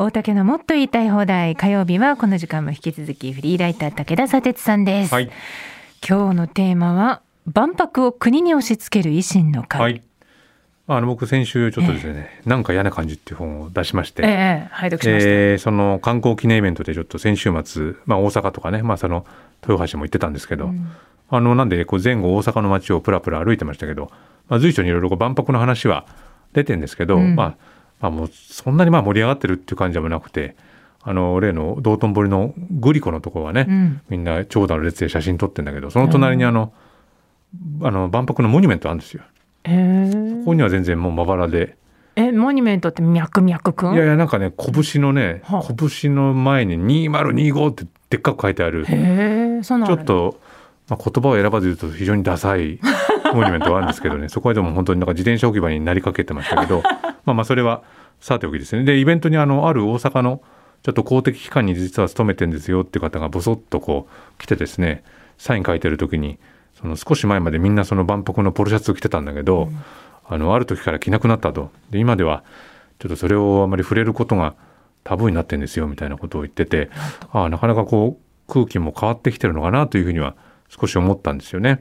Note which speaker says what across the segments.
Speaker 1: 大竹のもっと言いたい放題。火曜日はこの時間も引き続きフリーライター武田砂鉄さんです、
Speaker 2: はい。
Speaker 1: 今日のテーマは万博を国に押し付ける維新の会、
Speaker 2: はい。まあ、あの僕先週ちょっとですね、なんか嫌な感じっていう本を出しまして、
Speaker 1: ええ拝読しました、
Speaker 2: えーその観光記念イベントでちょっと先週末、まあ、大阪とかね、まあ、その豊橋も行ってたんですけど、
Speaker 1: うん。
Speaker 2: あのなんでこう前後大阪の街をプラプラ歩いてましたけど、まあ、随所にいろいろ万博の話は出てんですけど、
Speaker 1: うん。
Speaker 2: まあ、まあもうそんなにまあ盛り上がってるっていう感じでもなくてあの例の道頓堀のグリコのところはね、
Speaker 1: うん。
Speaker 2: みんな長蛇の列で写真撮ってんだけどその隣にあの,、あの万博のモニュメントあるんですよ。
Speaker 1: へえ
Speaker 2: ここには全然もうまばらで。
Speaker 1: えモニュメントって脈々くん？
Speaker 2: いやいやなんかね拳のね
Speaker 1: はあ。
Speaker 2: 拳の前に2025ってでっかく書いてある。ちょっと、まあ、言葉を選ばず言うと非常にダサい モニュメントがあるんですけどね。そこはでも本当になんか自転車置き場になりかけてましたけど。まあまあそれはさておきですね。でイベントにあのある大阪のちょっと公的機関に実は勤めてんですよっていう方がボソッとこう来てですね。サイン書いてる時にその少し前までみんなその万博のポロシャツを着てたんだけど、あのある時から着なくなったと。で今ではちょっとそれをあまり触れることがタブーになってんですよみたいなことを言っててああなかなかこう空気も変わってきてるのかなというふうには少し思ったんですよね。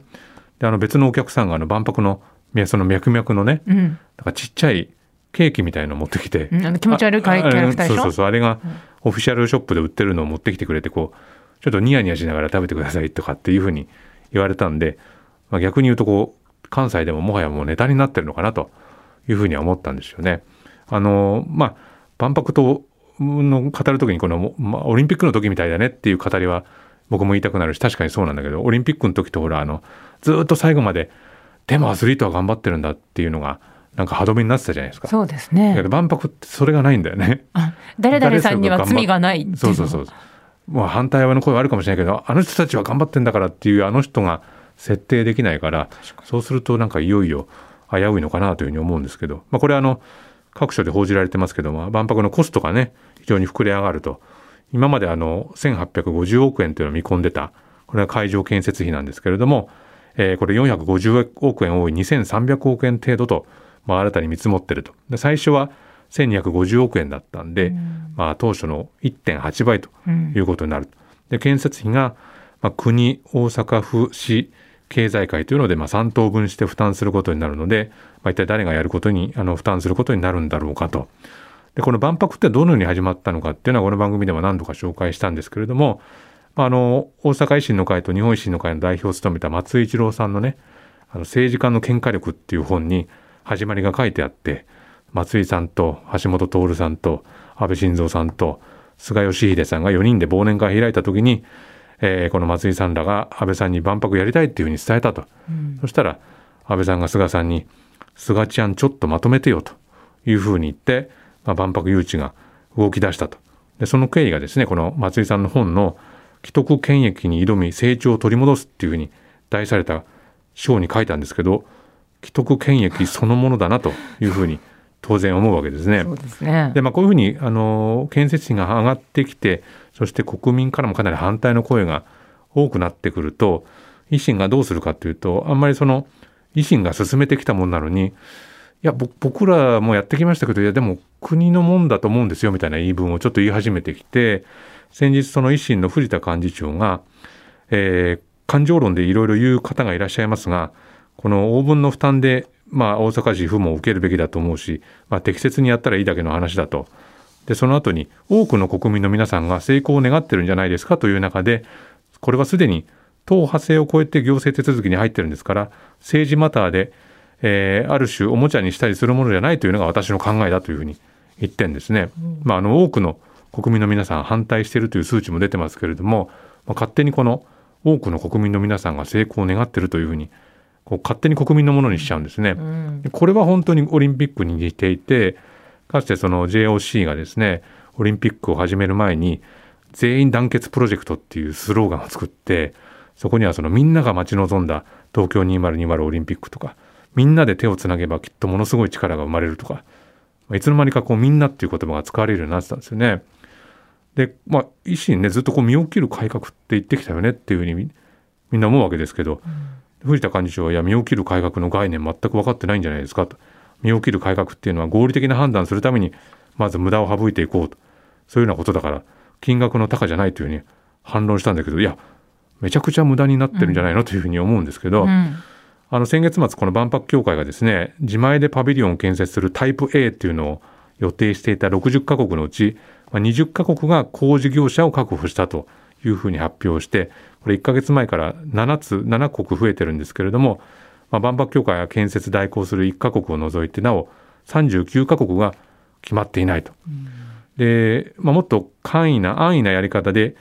Speaker 2: であの別のお客さんがあの万博のいやその脈々のね
Speaker 1: うん。
Speaker 2: なんかちっちゃいケーキみたいのを持ってきて、
Speaker 1: うん。あの気持ち悪いキャラクターでしょ？
Speaker 2: そうそうそうあれがオフィシャルショップで売ってるのを持ってきてくれてこうちょっとニヤニヤしながら食べてくださいとかっていうふうに言われたんで、まあ、逆に言うとこう関西でももはやもうネタになってるのかなというふうには思ったんですよね。あのまあ万博との語る時にこの、まあ、オリンピックの時みたいだねっていう語りは僕も言いたくなるし確かにそうなんだけどオリンピックの時とほらあのずっと最後まででもアスリートは頑張ってるんだっていうのがなんか歯止めになってたじゃないですか。
Speaker 1: そうです
Speaker 2: だけ
Speaker 1: ね
Speaker 2: ど万博ってそれがないんだよね。
Speaker 1: あ誰々さんには罪がないってい
Speaker 2: そうそうそう。まあ反対側の声はあるかもしれないけど、あの人たちは頑張ってんだからっていうあの人が設定できないから、そうするとなんかいよいよ危ういのかなというふうに思うんですけど、まあこれはあの各所で報じられてますけども、万博のコストがね非常に膨れ上がると、今まであの1850億円というのを見込んでた、これは会場建設費なんですけれども、えーこれ450億円多い2300億円程度と、まあ、新たに見積もってると。で最初は1250億円だったんで、まあ、当初の1.8倍と
Speaker 1: うん
Speaker 2: いうことになる。で建設費が、まあ、国大阪府市経済界というので、まあ、3等分して負担することになるので、まあ、一体誰がやることにあの負担することになるんだろうかと。でこの万博ってどのように始まったのかっていうのはこの番組でも何度か紹介したんですけれども、まあ、あの大阪維新の会と日本維新の会の代表を務めた松井一郎さんのね「あの政治家の喧嘩力」っていう本に始まりが書いてあって松井さんと橋本徹さんと安倍晋三さんと菅義偉さんが4人で忘年会を開いた時に、えーこの松井さんらが安倍さんに万博やりたいっていうふうに伝えたと、そしたら安倍さんが菅さんに「菅ちゃんちょっとまとめてよ」というふうに言って、まあ、万博誘致が動き出したとでその経緯がですねこの松井さんの本の「既得権益に挑み成長を取り戻す」っていうふうに題された章に書いたんですけど既得権益そのものだなというふうに当然思うわけですね。
Speaker 1: ですね
Speaker 2: でまあ、こういうふうにあの建設費が上がってきてそして国民からもかなり反対の声が多くなってくると維新がどうするかというとあんまりその維新が進めてきたものなのにいや僕らもやってきましたけどいやでも国のもんだと思うんですよみたいな言い分をちょっと言い始めてきて先日その維新の藤田幹事長が、えー感情論でいろいろ言う方がいらっしゃいますがこの応分の負担で、まあ、大阪市府も受けるべきだと思うし、まあ、適切にやったらいいだけの話だと。でその後に多くの国民の皆さんが成功を願ってるんじゃないですかという中でこれはすでに党派性を超えて行政手続きに入ってるんですから政治マターで、えーある種おもちゃにしたりするものじゃないというのが私の考えだというふうに言ってんですね。まあ、あの多くの国民の皆さん反対しているという数値も出てますけれども、まあ、勝手にこの多くの国民の皆さんが成功を願っているというふうにこう勝手に国民のものにしちゃうんですね。
Speaker 1: うん
Speaker 2: でこれは本当にオリンピックに似ていてかつてその JOC がですねオリンピックを始める前に全員団結プロジェクトっていうスローガンを作ってそこにはそのみんなが待ち望んだ東京2020オリンピックとかみんなで手をつなげばきっとものすごい力が生まれるとか。まあいつの間にかこうみんなっていう言葉が使われるようになってたんですよね。でまあ維新ねずっとこう身を切る改革って言ってきたよねっていうふうにみみんな思うわけですけど、藤田幹事長はいや身を切る改革の概念全く分かってないんじゃないですかと。身を切る改革っていうのは合理的な判断するためにまず無駄を省いていこうと。そういうようなことだから金額の高じゃないというふうに反論したんだけどいやめちゃくちゃ無駄になってるんじゃないのというふうに思うんですけど、
Speaker 1: うん
Speaker 2: あの先月末この万博協会がですね自前でパビリオンを建設するタイプ A っていうのを予定していた60カ国のうちまあ20カ国が工事業者を確保したというふうに発表してこれ1ヶ月前から7つ7国増えてるんですけれども、まあ、万博協会が建設代行する1カ国を除いてなお39カ国が決まっていないと。で、まあ、もっと簡易な安易なやり方で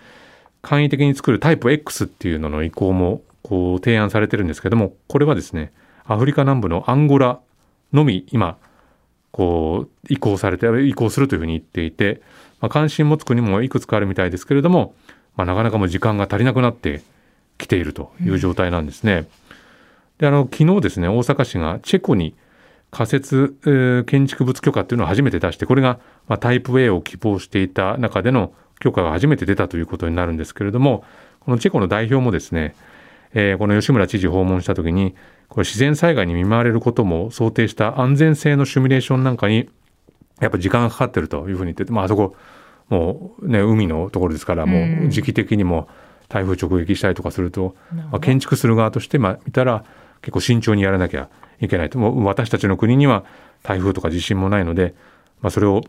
Speaker 2: 簡易的に作るタイプ X っていうのの移行もこう提案されてるんですけどもこれはですねアフリカ南部のアンゴラのみ今こう移行されて移行するというふうに言っていて、まあ、関心持つ国もいくつかあるみたいですけれども、まあ、なかなかもう時間が足りなくなってきているという状態なんですね。であの昨日ですね大阪市がチェコに仮設、えー建築物許可っていうのを初めて出してこれが、まあ、タイプ A を希望していた中での許可が初めて出たということになるんですけれどもこのチェコの代表もですね、えーこの吉村知事訪問した時にこれ自然災害に見舞われることも想定した安全性のシミュレーションなんかにやっぱ時間がかかってるというふうに言ってて、まあ、あそこもうね海のところですからも
Speaker 1: う
Speaker 2: 時期的にも台風直撃したりとかすると、まあ、建築する側としてまあ見たら結構慎重にやらなきゃいけないと。もう私たちの国には台風とか地震もないので、まあ、それを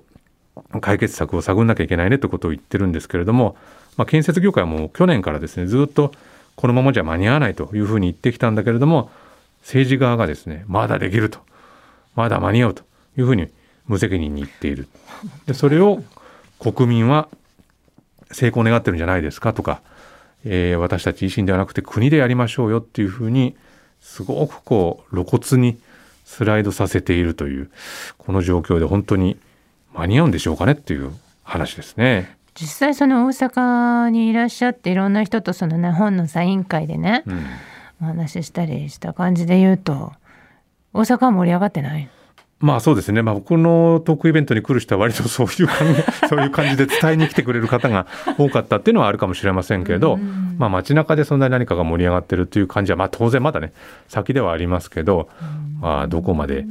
Speaker 2: 解決策を探んなきゃいけないねということを言ってるんですけれども、まあ、建設業界はもう去年からですねずっとこのままじゃ間に合わないというふうに言ってきたんだけれども政治側がですねまだできるとまだ間に合うというふうに無責任に言っているでそれを国民は成功を願ってるんじゃないですかとか、えー私たち維新ではなくて国でやりましょうよっていうふうにすごくこう露骨にスライドさせているというこの状況で本当に間に合うんでしょうかねっていう話ですね。
Speaker 1: 実際その大阪にいらっしゃっていろんな人とそのね本のサイン会でね
Speaker 2: うん。
Speaker 1: お話ししたりした感じで言うと大阪は盛り上がってない？
Speaker 2: まあそうですね、まあ、僕のトークイベントに来る人は割とそういう感じ そういう感じで伝えに来てくれる方が多かったっていうのはあるかもしれませんけれど、
Speaker 1: うん。
Speaker 2: まあ、街中でそんなに何かが盛り上がってるっていう感じは、まあ、当然まだね先ではありますけど、まあ、どこまで、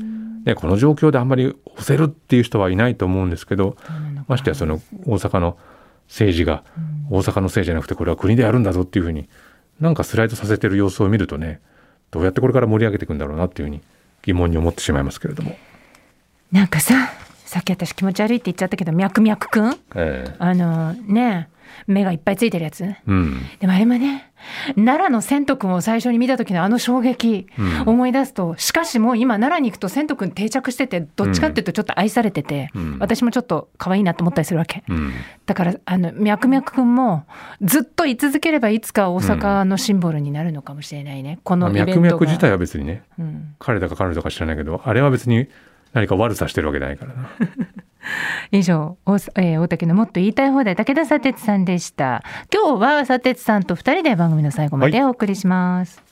Speaker 2: ね、この状況であんまり押せるっていう人はいないと思うんですけどましてやその大阪の政治が大阪のせいじゃなくてこれは国でやるんだぞっていうふうになんかスライドさせてる様子を見るとねどうやってこれから盛り上げていくんだろうなっていうふうに疑問に思ってしまいますけれども。
Speaker 1: なんかささっき私気持ち悪いって言っちゃったけど脈々くん？
Speaker 2: ええ。
Speaker 1: あのね目がいっぱいついてるやつ。
Speaker 2: うん。
Speaker 1: でもあれもね奈良の千斗くんを最初に見た時のあの衝撃、
Speaker 2: うん。
Speaker 1: 思い出すとしかしもう今奈良に行くと千斗くん定着しててどっちかっていうとちょっと愛されてて、
Speaker 2: うん。
Speaker 1: 私もちょっと可愛いなと思ったりするわけ。
Speaker 2: うん。
Speaker 1: だからあの脈々くんもずっと居続ければいつか大阪のシンボルになるのかもしれないね、このイベントが。
Speaker 2: 脈々自体は別にね
Speaker 1: うん、
Speaker 2: 彼だか彼女だか知らないけどあれは別に何か悪さしてるわけじゃないからな。
Speaker 1: 以上大,、えー大竹のもっと言いたい放題武田砂鉄さんでした。今日は砂鉄さんと二人で番組の最後までお送りします、